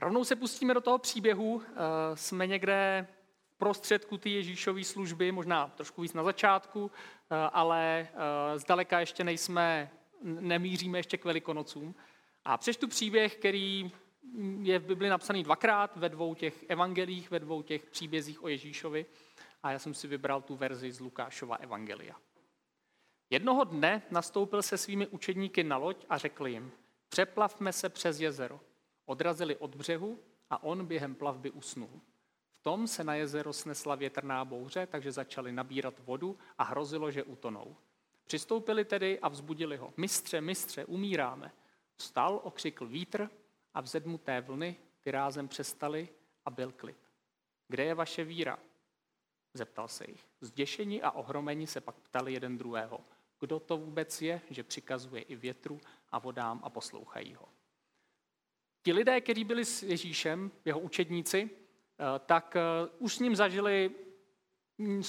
Rovnou se pustíme do toho příběhu. Eh, jsme někde v prostředku ty Ježíšové služby, možná trošku víc na začátku, eh, ale eh, zdaleka ještě nejsme, nemíříme ještě k Velikonocům. A přečtu příběh, který je v Bibli napsaný dvakrát ve dvou těch evangelích, ve dvou těch příbězích o Ježíšovi. A já jsem si vybral tu verzi z Lukášova evangelia. Jednoho dne nastoupil se svými učedníky na loď a řekl jim, přeplavme se přes jezero. Odrazili od břehu a on během plavby usnul. V tom se na jezero snesla větrná bouře, takže začali nabírat vodu a hrozilo, že utonou. Přistoupili tedy a vzbudili ho. Mistře, mistře, umíráme. Vstal, okřikl vítr a vzedmuté vlny vyrázem přestali a byl klid. Kde je vaše víra? Zeptal se jich. Zděšení a ohromení se pak ptali jeden druhého. Kdo to vůbec je, že přikazuje i větru a vodám a poslouchají ho? Ti lidé, kteří byli s Ježíšem, jeho učedníci, eh, tak eh, už s ním zažili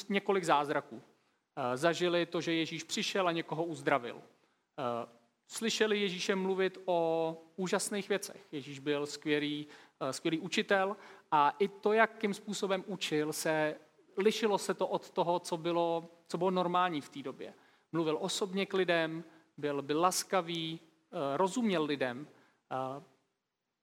několik zázraků. Eh, zažili to, že Ježíš přišel a někoho uzdravil. Slyšeli Ježíše mluvit o úžasných věcech. Ježíš byl skvělý, skvělý učitel a i to, jakým způsobem učil, se lišilo se to od toho, co bylo, co bylo normální v té době. Mluvil osobně k lidem, byl, byl laskavý, rozuměl lidem,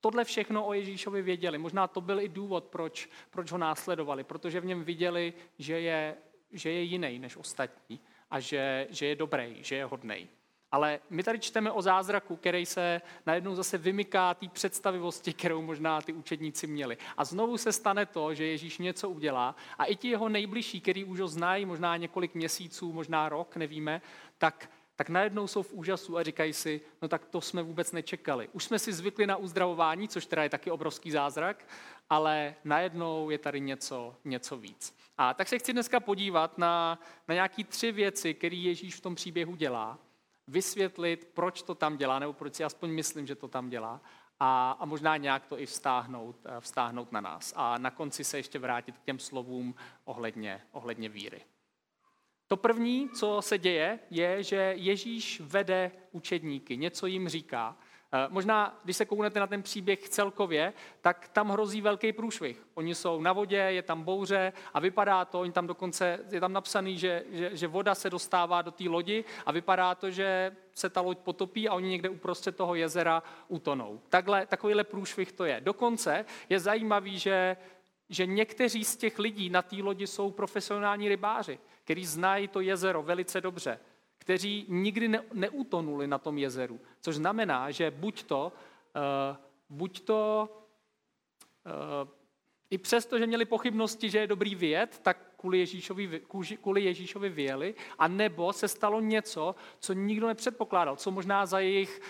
Tohle všechno o Ježíšovi věděli. Možná to byl i důvod, proč, proč ho následovali, protože v něm viděli, že je, že je jiný než ostatní a že, že je dobrý, že je hodný. Ale my tady čteme o zázraku, který se najednou zase vymyká té představivosti, kterou možná ty učedníci měli. A znovu se stane to, že Ježíš něco udělá a i ti jeho nejbližší, který už ho znají možná několik měsíců, možná rok, nevíme, tak tak najednou jsou v úžasu a říkají si, no tak to jsme vůbec nečekali. Už jsme si zvykli na uzdravování, což teda je taky obrovský zázrak, ale najednou je tady něco, něco víc. A tak se chci dneska podívat na, na nějaké tři věci, které Ježíš v tom příběhu dělá, vysvětlit, proč to tam dělá, nebo proč si aspoň myslím, že to tam dělá, a, a možná nějak to i vztáhnout, eh, vztáhnout na nás. A na konci se ještě vrátit k těm slovům ohledně, ohledně víry. To první, co se děje, je, že Ježíš vede učedníky, něco jim říká. Eh, možná, když se kouknete na ten příběh celkově, tak tam hrozí velký průšvih. Oni jsou na vodě, je tam bouře a vypadá to, oni tam dokonce, je tam napsaný, že, že, že voda se dostává do té lodi a vypadá to, že se ta loď potopí a oni někde uprostřed toho jezera utonou. Takhle, takovýhle průšvih to je. Dokonce je zajímavý, že, že někteří z těch lidí na té lodi jsou profesionální rybáři který znají to jezero velice dobře, kteří nikdy ne, neutonuli na tom jezeru. Což znamená, že buď to, uh, buď to uh, i přesto, že měli pochybnosti, že je dobrý vyjet, tak kvůli Ježíšovi, kvůli Ježíšovi vyjeli, a nebo se stalo něco, co nikdo nepředpokládal, co možná za jejich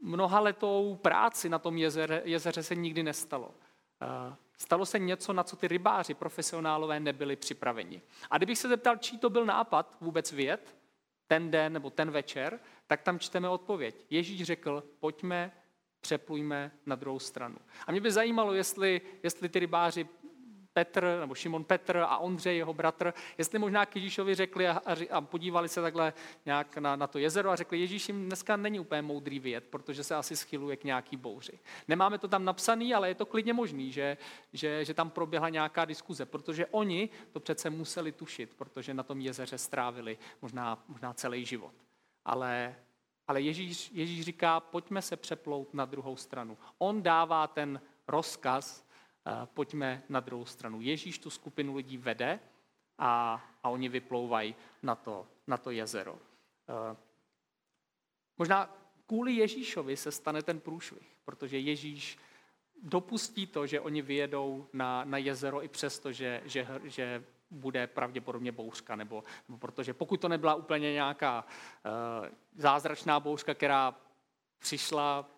mnohaletou práci na tom jezeře, jezeře se nikdy nestalo. Uh, Stalo se něco, na co ty rybáři, profesionálové, nebyli připraveni. A kdybych se zeptal, čí to byl nápad vůbec vědět, ten den nebo ten večer, tak tam čteme odpověď. Ježíš řekl, pojďme, přeplujme na druhou stranu. A mě by zajímalo, jestli, jestli ty rybáři Petr, nebo Šimon Petr a Ondřej, jeho bratr, jestli možná k Ježíšovi řekli a, a podívali se takhle nějak na, na to jezero a řekli, Ježíš jim dneska není úplně moudrý věd, protože se asi schyluje k nějaký bouři. Nemáme to tam napsaný, ale je to klidně možný, že, že, že tam proběhla nějaká diskuze, protože oni to přece museli tušit, protože na tom jezeře strávili možná, možná celý život. Ale, ale Ježíš, Ježíš říká, pojďme se přeplout na druhou stranu. On dává ten rozkaz, pojďme na druhou stranu. Ježíš tu skupinu lidí vede a, a oni vyplouvají na to, na to jezero. Možná kvůli Ježíšovi se stane ten průšvih, protože Ježíš dopustí to, že oni vyjedou na, na jezero i přesto, že, že, že bude pravděpodobně bouřka, nebo, nebo protože pokud to nebyla úplně nějaká uh, zázračná bouřka, která přišla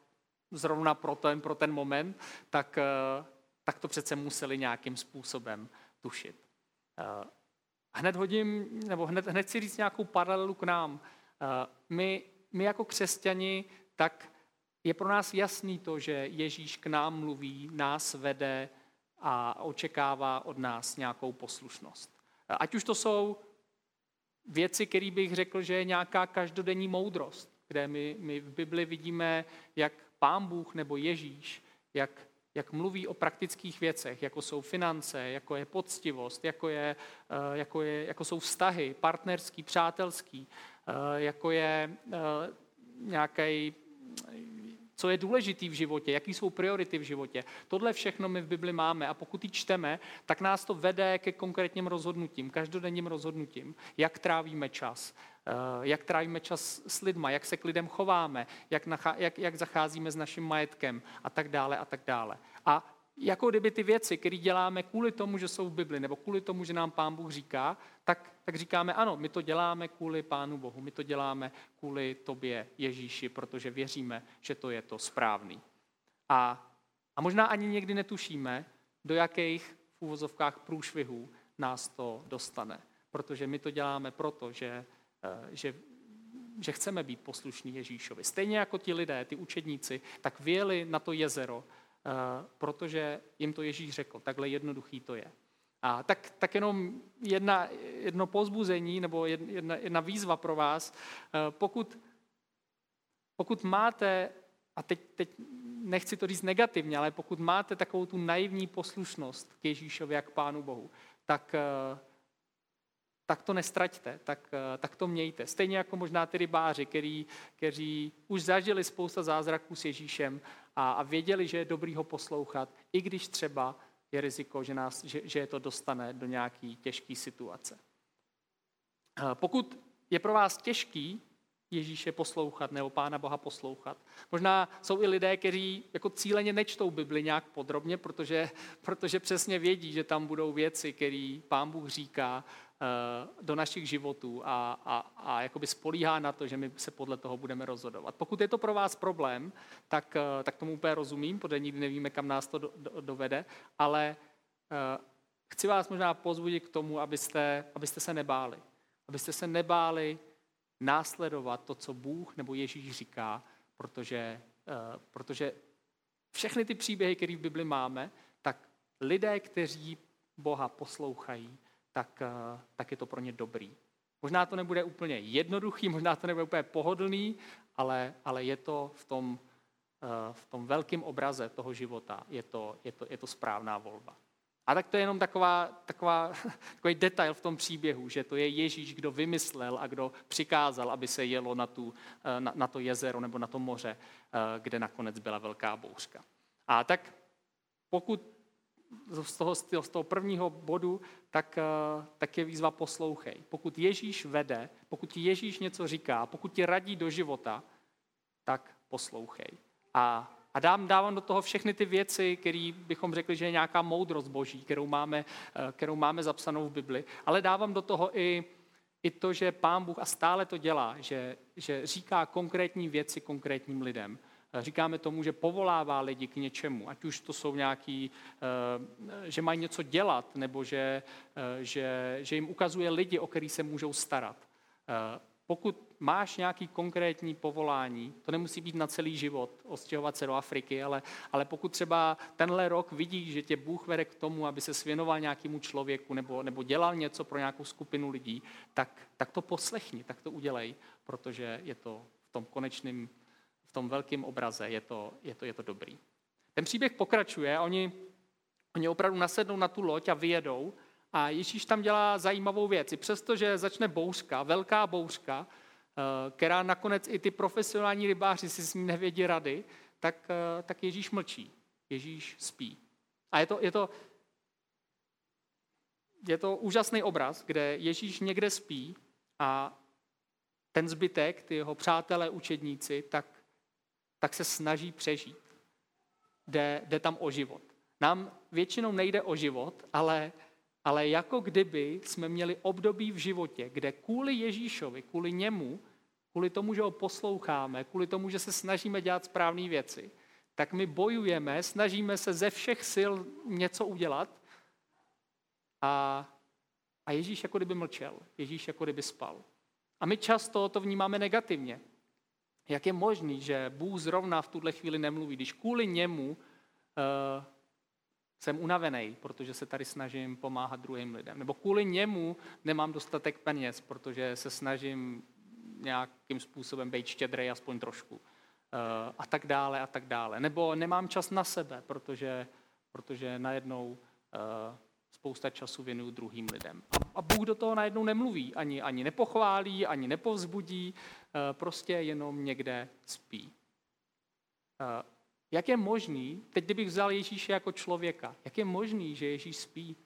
zrovna pro ten, pro ten moment, tak, uh, tak to přece museli nějakým způsobem tušit. Eh, hned hodím, nebo hned, hned si říct nějakou paralelu k nám. Eh, my, my jako křesťani, tak je pro nás jasný to, že Ježíš k nám mluví, nás vede a očekává od nás nějakou poslušnost. Eh, ať už to jsou věci, které bych řekl, že je nějaká každodenní moudrost, kde my, my v Bibli vidíme, jak Pán Bůh nebo Ježíš, jak jak mluví o praktických věcech, jako jsou finance, jako je poctivost, jako, je, eh, jako, je, jako jsou vztahy, partnerský, přátelský, eh, jako je eh, nějaký co je důležitý v životě, jaký jsou priority v životě. Tohle všechno my v Bibli máme a pokud ji čteme, tak nás to vede ke konkrétním rozhodnutím, každodenním rozhodnutím, jak trávíme čas, jak trávíme čas s lidma, jak se k lidem chováme, jak, nachá, jak, jak zacházíme s naším majetkem a tak dále a tak dále. A jako kdyby ty věci, které děláme kvůli tomu, že jsou v Bibli, nebo kvůli tomu, že nám Pán Bůh říká, tak, tak říkáme, ano, my to děláme kvůli Pánu Bohu, my to děláme kvůli tobě, Ježíši, protože věříme, že to je to správný. A, a možná ani někdy netušíme, do jakých v úvozovkách průšvihů nás to dostane. Protože my to děláme proto, že, eh, že, že chceme být poslušní Ježíšovi. Stejně jako ti lidé, ty učedníci, tak vyjeli na to jezero, eh, protože jim to Ježíš řekl. Takhle jednoduchý to je. A tak, tak jenom jedna, jedno pozbuzení nebo jedna, jedna výzva pro vás. Eh, pokud, pokud máte, a teď, teď nechci to říct negativně, ale pokud máte takovou tu naivní poslušnost k Ježíšovi jak k Pánu Bohu, tak, eh, tak to nestraťte, tak, eh, tak to mějte. Stejně jako možná ty rybáři, který, kteří už zažili spousta zázraků s Ježíšem a, a věděli, že je dobrý ho poslouchat, i když třeba je riziko, že, nás, že, že je to dostane do nějaké těžké situace. Pokud je pro vás těžký Ježíše poslouchat nebo Pána Boha poslouchat. Možná jsou i lidé, kteří jako cíleně nečtou Bibli nějak podrobně, protože, protože přesně vědí, že tam budou věci, které Pán Bůh říká Eh, do našich životů a, a, a jakoby spolíhá na to, že my se podle toho budeme rozhodovat. Pokud je to pro vás problém, tak, eh, tak tomu úplně rozumím, protože nikdy nevíme, kam nás to do, do, dovede, ale uh, chci vás možná pozvodit k tomu, abyste, abyste se nebáli. Abyste se nebáli následovat to, co Bůh nebo Ježíš říká, protože, protože všechny ty příběhy, které v Bibli máme, tak lidé, kteří Boha poslouchají, tak, eh, tak je to pro ně dobrý. Možná to nebude úplně jednoduchý, možná to nebude úplně pohodlný, ale, ale je to v tom, eh, v tom velkém obraze toho života, je to, je to, je to správná volba. A tak to je jenom taková, taková, takový detail v tom příběhu, že to je Ježíš, kdo vymyslel a kdo přikázal, aby se jelo na, tu, eh, na, na to jezero nebo na to moře, kde nakonec byla velká bouřka. A tak pokud z toho, z toho prvního bodu, tak, eh, tak je výzva poslouchej. Pokud Ježíš vede, pokud ti Ježíš něco říká, pokud ti radí do života, tak poslouchej. A, a dám, dávám do toho všechny ty věci, které bychom řekli, že je nějaká moudrost boží, kterou máme, eh, kterou máme zapsanou v Bibli, ale dávám do toho i, i to, že Pán Bůh a stále to dělá, že, že říká konkrétní věci konkrétním lidem. Říkáme tomu, že povolává lidi k něčemu, ať už to jsou nějaký, eh, že mají něco dělat, nebo že, eh, že, že jim ukazuje lidi, o který se můžou starat. Eh, pokud máš nějaký konkrétní povolání, to nemusí být na celý život, ostěhovat se do Afriky, ale, ale pokud třeba tenhle rok vidíš, že tě Bůh vede k tomu, aby se svěnoval nějakému člověku nebo, nebo dělal něco pro nějakou skupinu lidí, tak, tak to poslechni, tak to udělej, protože je to v tom konečném tom velkém obraze je to, je to, je to dobrý. Ten příběh pokračuje, oni, oni opravdu nasednou na tu loď a vyjedou a Ježíš tam dělá zajímavou věc. I přesto, že začne bouřka, velká bouřka, eh, která nakonec i ty profesionální rybáři si s ní nevědí rady, tak, eh, tak Ježíš mlčí. Ježíš spí. A je to, je to, je to úžasný obraz, kde Ježíš někde spí a ten zbytek, ty jeho přátelé, učedníci, tak tak se snaží přežít. Jde, jde tam o život. Nám většinou nejde o život, ale, ale jako kdyby jsme měli období v životě, kde kvůli Ježíšovi, kvůli němu, kvůli tomu, že ho posloucháme, kvůli tomu, že se snažíme dělat správné věci, tak my bojujeme, snažíme se ze všech sil něco udělat a, a Ježíš jako kdyby mlčel, Ježíš jako kdyby spal. A my často to vnímáme negativně. Jak je možný, že Bůh zrovna v tuhle chvíli nemluví, když kvůli němu uh, jsem unavený, protože se tady snažím pomáhat druhým lidem. Nebo kvůli němu nemám dostatek peněz, protože se snažím nějakým způsobem být štědrý aspoň trošku. a tak dále a tak dále. Nebo nemám čas na sebe, protože, protože najednou spousta času věnuju druhým lidem. A, a Bůh do toho najednou nemluví, ani, ani nepochválí, ani nepovzbudí, prostě jenom někde spí. Jak je možný, teď kdybych vzal Ježíše jako člověka, jak je možný, že Ježíš spí?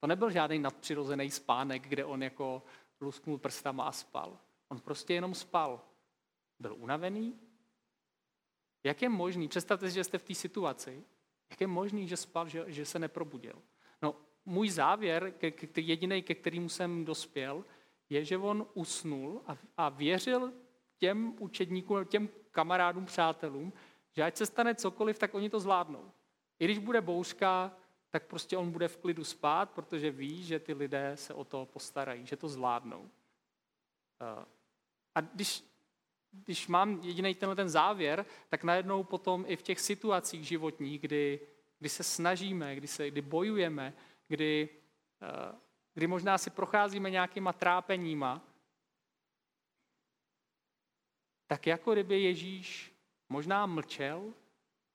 To nebyl žádný nadpřirozený spánek, kde on jako lusknul prstama a spal. On prostě jenom spal. Byl unavený? Jak je možný, představte si, že jste v té situaci, jak je možný, že spal, že, že se neprobudil? Můj závěr, jediný, ke kterému jsem dospěl, je, že on usnul a, a věřil těm učedníkům, těm kamarádům, přátelům, že ať se stane cokoliv, tak oni to zvládnou. I když bude bouřka, tak prostě on bude v klidu spát, protože ví, že ty lidé se o to postarají, že to zvládnou. Eh, a když, když mám jediný tenhle ten závěr, tak najednou potom i v těch situacích životních, kdy, kdy se snažíme, kdy, se, kdy bojujeme, kdy, eh, kdy možná si procházíme nějakýma trápeníma, tak jako kdyby Ježíš možná mlčel,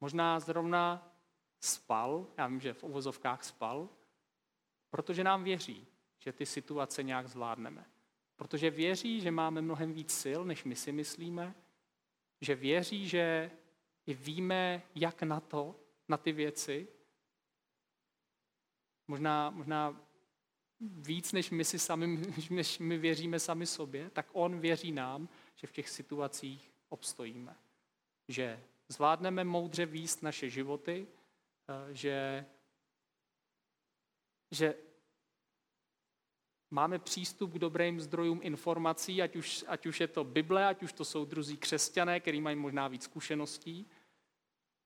možná zrovna spal, já vím, že v uvozovkách spal, protože nám věří, že ty situace nějak zvládneme. Protože věří, že máme mnohem víc sil, než my si myslíme, že věří, že i víme, jak na to, na ty věci, možná, možná víc, než my, si sami, než my věříme sami sobě, tak on věří nám, že v těch situacích obstojíme. Že zvládneme moudře výst naše životy, eh, že, že máme přístup k dobrým zdrojům informací, ať už, ať už je to Bible, ať už to jsou druzí křesťané, který mají možná víc zkušeností.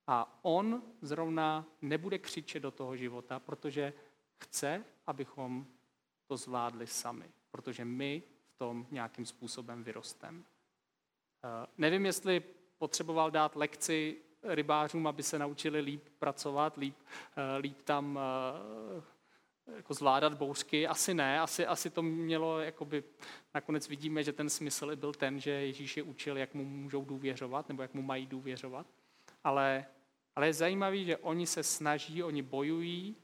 A on zrovna nebude křičet do toho života, protože chce, abychom to zvládli sami, protože my v tom nějakým způsobem vyrosteme. Eh, nevím, jestli potřeboval dát lekci rybářům, aby se naučili líp pracovat, líp, eh, líp tam eh, jako zvládat bouřky. Asi ne, asi, asi to mělo, jakoby, nakonec vidíme, že ten smysl byl ten, že Ježíš je učil, jak mu můžou důvěřovat, nebo jak mu mají důvěřovat. Ale, ale je zajímavé, že oni se snaží, oni bojují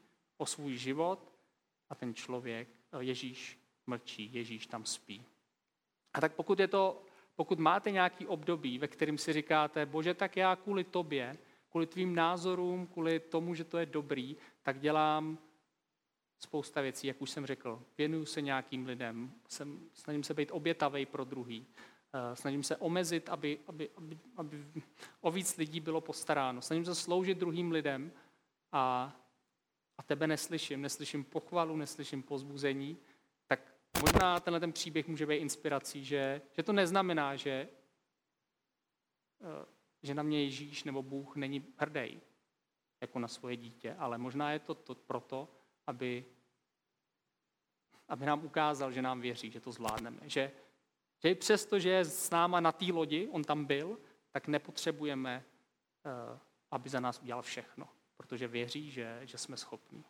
o svůj život a ten člověk, Ježíš, mlčí, Ježíš tam spí. A tak pokud je to pokud máte nějaký období, ve kterém si říkáte, bože, tak já kvůli tobě, kvůli tvým názorům, kvůli tomu, že to je dobrý, tak dělám spousta věcí, jak už jsem řekl. Věnuju se nějakým lidem, jsem, snažím se být obětavý pro druhý, eh, snažím se omezit, aby, aby, aby, aby o víc lidí bylo postaráno. Snažím se sloužit druhým lidem a, a tebe neslyším. Neslyším pochvalu, neslyším pozbuzení, Možná tenhle ten příběh může být inspirací, že, že to neznamená, že, eh, že na mě Ježíš nebo Bůh není hrdý jako na svoje dítě, ale možná je to, to proto, aby, aby nám ukázal, že nám věří, že to zvládneme. Že, že i přesto, že je s náma na té lodi, on tam byl, tak nepotřebujeme, eh, aby za nás udělal všechno, protože věří, že, že jsme schopní.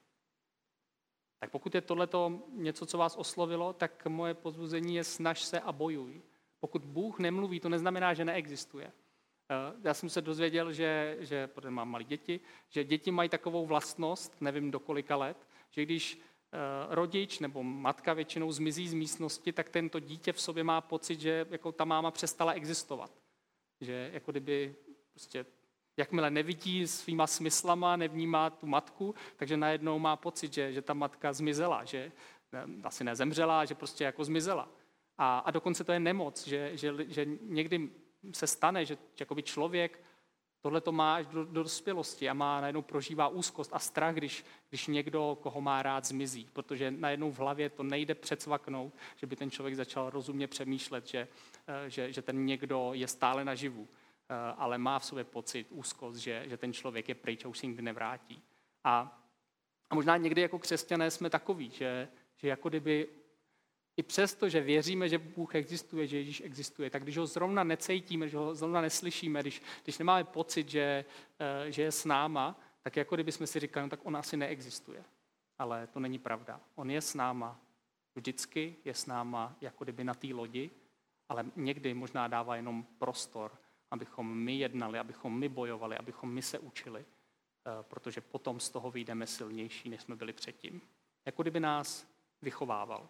Tak pokud je tohleto něco, co vás oslovilo, tak moje pozbuzení je snaž se a bojuj. Pokud Bůh nemluví, to neznamená, že neexistuje. Eh, já jsem se dozvěděl, že, že protože mám malé děti, že děti mají takovou vlastnost, nevím do kolika let, že když eh, rodič nebo matka většinou zmizí z místnosti, tak tento dítě v sobě má pocit, že jako ta máma přestala existovat. Že jako kdyby prostě Jakmile nevidí svýma smyslama, nevnímá tu matku, takže najednou má pocit, že, že ta matka zmizela, že asi nezemřela, že prostě jako zmizela. A, a dokonce to je nemoc, že, že, že někdy se stane, že, že člověk tohle to má až do, do dospělosti a má najednou prožívá úzkost a strach, když, když někdo, koho má rád, zmizí. Protože najednou v hlavě to nejde předsvaknout, že by ten člověk začal rozumně přemýšlet, že, eh, že, že ten někdo je stále naživu. Eh, ale má v sobě pocit, úzkost, že, že ten člověk je pryč a už se nikdy nevrátí. A, a možná někdy jako křesťané jsme takový, že, že jako kdyby i přesto, že věříme, že Bůh existuje, že Ježíš existuje, tak když ho zrovna necítíme, že ho zrovna neslyšíme, když, když nemáme pocit, že, eh, že je s náma, tak jako kdyby jsme si říkali, no tak on asi neexistuje. Ale to není pravda. On je s náma vždycky, je s náma jako kdyby na té lodi, ale někdy možná dává jenom prostor abychom my jednali, abychom my bojovali, abychom my se učili, eh, protože potom z toho vyjdeme silnější, než jsme byli předtím. Jako kdyby nás vychovával.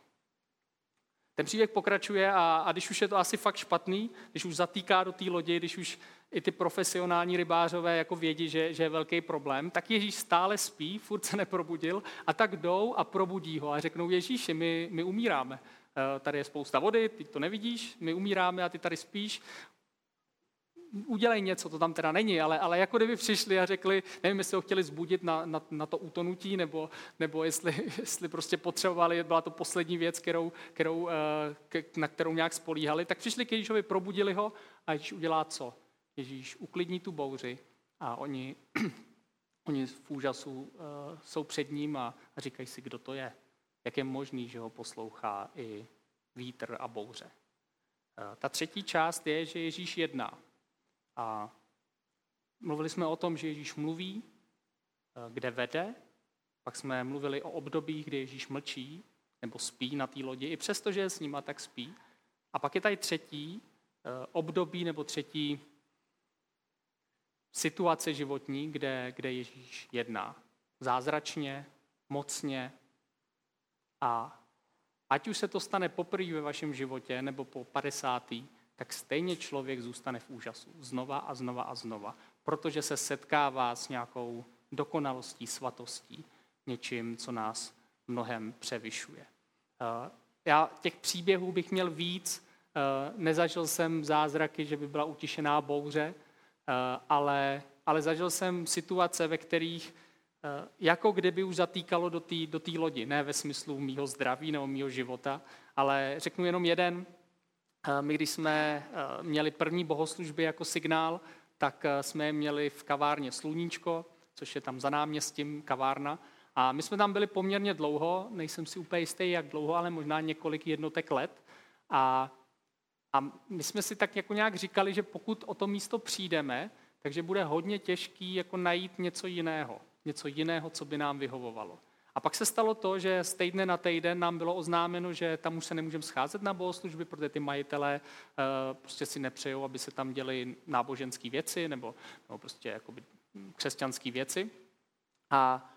Ten příběh pokračuje a, a když už je to asi fakt špatný, když už zatýká do té lodi, když už i ty profesionální rybářové jako vědí, že, že je velký problém, tak Ježíš stále spí, furt se neprobudil a tak jdou a probudí ho a řeknou Ježíši, my, my umíráme. Eh, tady je spousta vody, ty to nevidíš, my umíráme a ty tady spíš udělej něco, to tam teda není, ale, ale jako kdyby přišli a řekli, nevím, jestli ho chtěli zbudit na, na, na to utonutí, nebo, nebo jestli, jestli prostě potřebovali, byla to poslední věc, kterou, kterou, eh, na kterou nějak spolíhali, tak přišli k Ježíšovi, probudili ho a Ježíš udělá co? Ježíš uklidní tu bouři a oni, oni v úžasu uh, jsou před ním a, a říkají si, kdo to je. Jak je možný, že ho poslouchá i vítr a bouře. Uh, ta třetí část je, že Ježíš jedná. A mluvili jsme o tom, že Ježíš mluví, uh, kde vede, pak jsme mluvili o obdobích, kdy Ježíš mlčí nebo spí na té lodi, i přesto, že je s nima, tak spí. A pak je tady třetí období nebo třetí situace životní, kde, kde Ježíš jedná. Zázračně, mocně a ať už se to stane poprvé ve vašem životě nebo po 50. tak stejně člověk zůstane v úžasu. Znova a znova a znova. Protože se setkává s nějakou dokonalostí, svatostí, něčím, co nás mnohem převyšuje. Eh, já těch příběhů bych měl víc. Eh, nezažil jsem zázraky, že by byla utišená bouře, Eh, ale, ale zažil jsem situace, ve kterých jako kdyby už zatýkalo do té do lodi, ne ve smyslu mýho zdraví nebo mýho života, ale řeknu jenom jeden. Eh, my, když jsme měli první bohoslužby jako signál, tak jsme je měli v kavárně Sluníčko, což je tam za náměstím kavárna. A my jsme tam byli poměrně dlouho, nejsem si úplně jistý, jak dlouho, ale možná několik jednotek let. A a my jsme si tak jako nějak říkali, že pokud o to místo přijdeme, takže bude hodně těžký jako najít něco jiného. Něco jiného, co by nám vyhovovalo. A pak se stalo to, že z týdne na týden nám bylo oznámeno, že tam už se nemůžeme scházet na bohoslužby, protože ty majitelé uh, prostě si nepřejou, aby se tam děly náboženské věci nebo, nebo prostě křesťanské věci. A,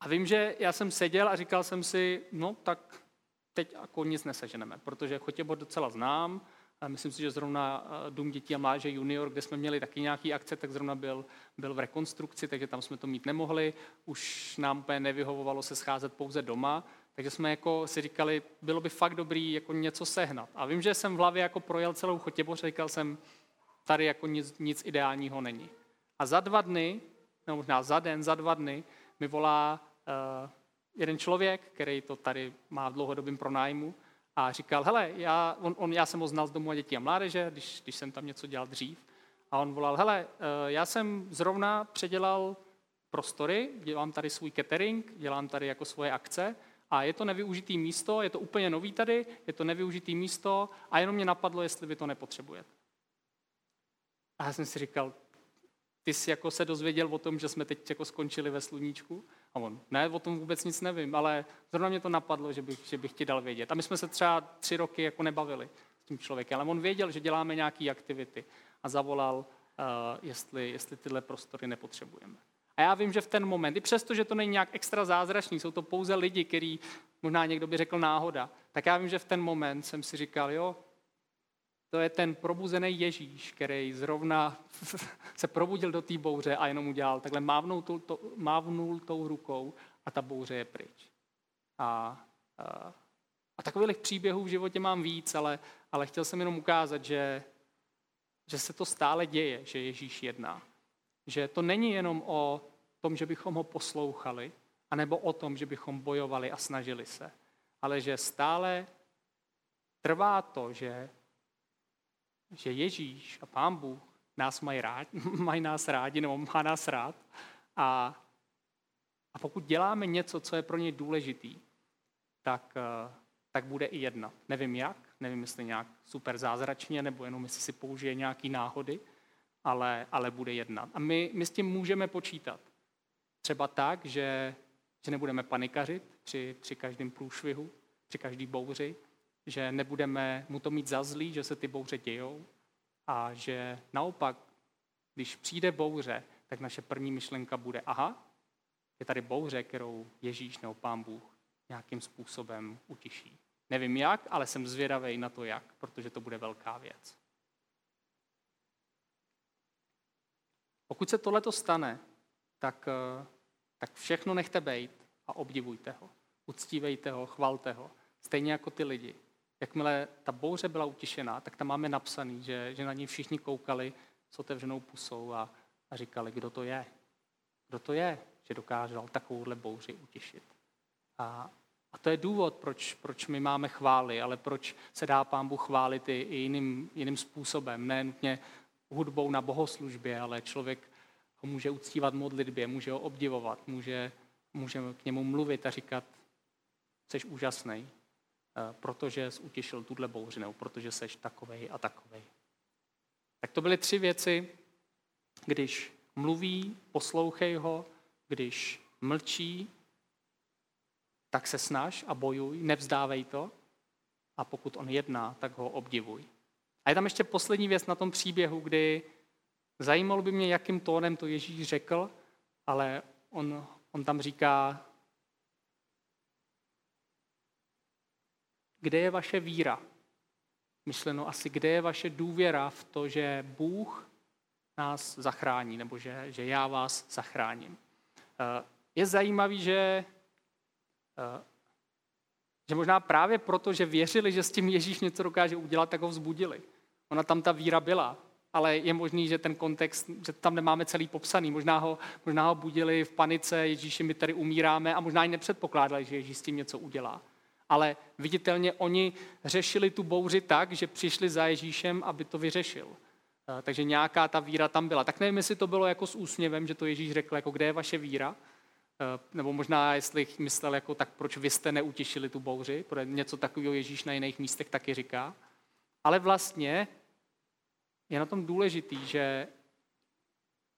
a vím, že já jsem seděl a říkal jsem si, no tak teď jako nic neseženeme, protože Chotěbor docela znám, myslím si, že zrovna eh, Dům dětí a mláže junior, kde jsme měli taky nějaký akce, tak zrovna byl, byl v rekonstrukci, takže tam jsme to mít nemohli. Už nám úplně nevyhovovalo se scházet pouze doma, takže jsme jako si říkali, bylo by fakt dobrý jako něco sehnat. A vím, že jsem v hlavě jako projel celou Chotěboř, říkal jsem, tady jako nic, nic ideálního není. A za dva dny, nebo možná za den, za dva dny, mi volá uh, jeden člověk, který to tady má v dlouhodobém pronájmu a říkal, hele, já, on, on, já jsem ho znal z domu a dětí a mládeže, když, když jsem tam něco dělal dřív. A on volal, hele, eh, já jsem zrovna předělal prostory, dělám tady svůj catering, dělám tady jako svoje akce a je to nevyužitý místo, je to úplně nový tady, je to nevyužitý místo a jenom mě napadlo, jestli vy to nepotřebujete. A já jsem si říkal, ty jsi jako se dozvěděl o tom, že jsme teď jako skončili ve sluníčku? A on, ne, o tom vůbec nic nevím, ale zrovna mě to napadlo, že bych, že bych ti dal vědět. A my jsme se třeba tři roky jako nebavili s tím člověkem, ale on věděl, že děláme nějaké aktivity a zavolal, uh, jestli, jestli tyhle prostory nepotřebujeme. A já vím, že v ten moment, i přesto, že to není nějak extra zázračný, jsou to pouze lidi, který možná někdo by řekl náhoda, tak já vím, že v ten moment jsem si říkal, jo, to je ten probuzený Ježíš, který zrovna se probudil do té bouře a jenom udělal takhle, mávnul, to, to, mávnul tou rukou a ta bouře je pryč. A, a, a takových příběhů v životě mám víc, ale, ale chtěl jsem jenom ukázat, že, že se to stále děje, že Ježíš jedná. Že to není jenom o tom, že bychom ho poslouchali, anebo o tom, že bychom bojovali a snažili se, ale že stále trvá to, že že Ježíš a Pán Bůh nás mají, rád, mají nás rádi, nebo má nás rád. A, a pokud děláme něco, co je pro ně důležitý, tak, eh, tak bude i jednat. Nevím jak, nevím, jestli nějak super zázračně, nebo jenom jestli si použije nějaký náhody, ale, ale bude jednat. A my, my s tím můžeme počítat. Třeba tak, že, že nebudeme panikařit při, při každém průšvihu, při každý bouři, že nebudeme mu to mít za zlý, že se ty bouře dějou, a že naopak, když přijde bouře, tak naše první myšlenka bude, aha, je tady bouře, kterou Ježíš nebo Pán Bůh nějakým způsobem utiší. Nevím jak, ale jsem zvědavý na to jak, protože to bude velká věc. Pokud se tohleto stane, tak, eh, tak všechno nechte bejt a obdivujte ho. Uctívejte ho, chvalte ho. Stejně jako ty lidi. Jakmile ta bouře byla utišená, tak tam máme napsaný, že, že na ní všichni koukali s otevřenou pusou a, a říkali, kdo to je. Kdo to je, že dokázal takovouhle bouři utišit. A, a to je důvod, proč, proč my máme chvály, ale proč se dá pán Bůh chválit i, i jiným, jiným způsobem. Ne nutně hudbou na bohoslužbě, ale člověk ho může uctívat modlitbě, může ho obdivovat, může, může k němu mluvit a říkat, jsi úžasný, protože jsi utěšil tuhle bouři, nebo protože jsi takovej a takovej. Tak to byly tři věci, když mluví, poslouchej ho, když mlčí, tak se snaž a bojuj, nevzdávej to. A pokud on jedná, tak ho obdivuj. A je tam ještě poslední věc na tom příběhu, kdy zajímalo by mě, jakým tónem to Ježíš řekl, ale on, on tam říká, kde je vaše víra? Myšleno asi, kde je vaše důvěra v to, že Bůh nás zachrání, nebo že, že já vás zachráním. Eh, je zajímavý, že, eh, že možná právě proto, že věřili, že s tím Ježíš něco dokáže udělat, tak ho vzbudili. Ona tam ta víra byla, ale je možný, že ten kontext, že tam nemáme celý popsaný. Možná ho, možná ho budili v panice, Ježíši, my tady umíráme a možná i nepředpokládali, že Ježíš s tím něco udělá. Ale viditelně oni řešili tu bouři tak, že přišli za Ježíšem, aby to vyřešil. Eh, takže nějaká ta víra tam byla. Tak nevím, jestli to bylo jako s úsměvem, že to Ježíš řekl, jako kde je vaše víra, eh, nebo možná, jestli myslel, jako tak proč vy jste neutěšili tu bouři, protože něco takového Ježíš na jiných místech taky říká. Ale vlastně je na tom důležitý, že,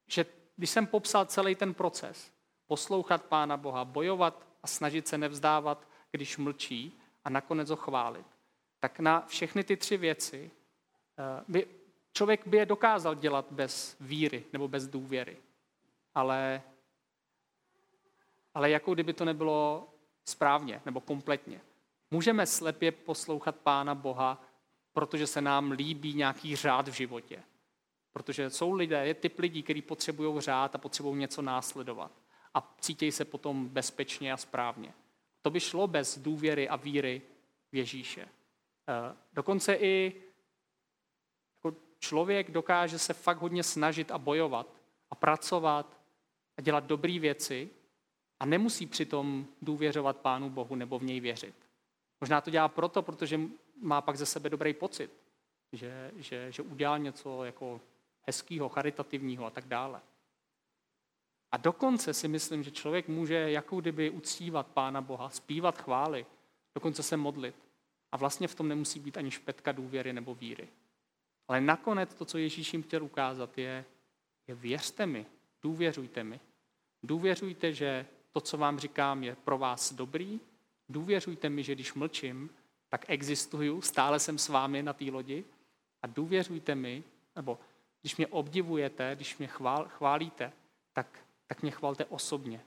že když jsem popsal celý ten proces, poslouchat Pána Boha, bojovat a snažit se nevzdávat, když mlčí a nakonec ho chválit, tak na všechny ty tři věci eh, by, člověk by je dokázal dělat bez víry nebo bez důvěry. Ale, ale jako kdyby to nebylo správně nebo kompletně. Můžeme slepě poslouchat Pána Boha protože se nám líbí nějaký řád v životě. Protože jsou lidé, je typ lidí, kteří potřebují řád a potřebují něco následovat. A cítí se potom bezpečně a správně. To by šlo bez důvěry a víry v Ježíše. Eh, dokonce i jako člověk dokáže se fakt hodně snažit a bojovat a pracovat a dělat dobré věci a nemusí přitom důvěřovat Pánu Bohu nebo v něj věřit. Možná to dělá proto, protože má pak ze sebe dobrý pocit, že, že, že udělal něco jako hezkého, charitativního a tak dále. A dokonce si myslím, že člověk může jako kdyby uctívat Pána Boha, zpívat chvály, dokonce se modlit. A vlastně v tom nemusí být ani špetka důvěry nebo víry. Ale nakonec to, co Ježíš jim chtěl ukázat, je, je věřte mi, důvěřujte mi. Důvěřujte, že to, co vám říkám, je pro vás dobrý. Důvěřujte mi, že když mlčím, tak existuju, stále jsem s vámi na té lodi a důvěřujte mi, nebo když mě obdivujete, když mě chvál, chválíte, tak, tak mě chvalte osobně.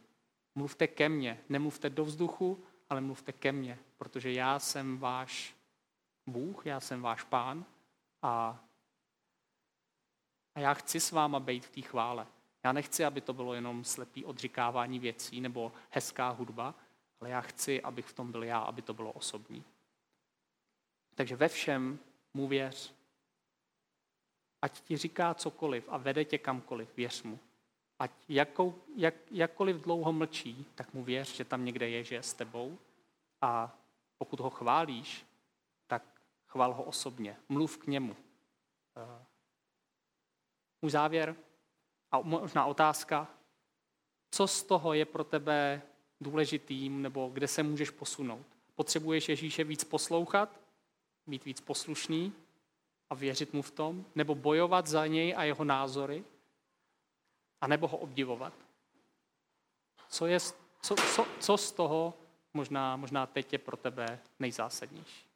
Mluvte ke mně, nemluvte do vzduchu, ale mluvte ke mně, protože já jsem váš Bůh, já jsem váš pán a, a já chci s váma být v té chvále. Já nechci, aby to bylo jenom slepý odřikávání věcí nebo hezká hudba, ale já chci, abych v tom byl já, aby to bylo osobní. Takže ve všem mu věř. Ať ti říká cokoliv a vede tě kamkoliv, věř mu. Ať jakou, jak, jakkoliv dlouho mlčí, tak mu věř, že tam někde je, že je s tebou. A pokud ho chválíš, tak chvál ho osobně. Mluv k němu. Eh, můj závěr a možná otázka, co z toho je pro tebe důležitým, nebo kde se můžeš posunout? Potřebuješ Ježíše víc poslouchat? být víc poslušný a věřit mu v tom, nebo bojovat za něj a jeho názory, a nebo ho obdivovat. Co, je, co, co, co z toho možná, možná teď je pro tebe nejzásadnější?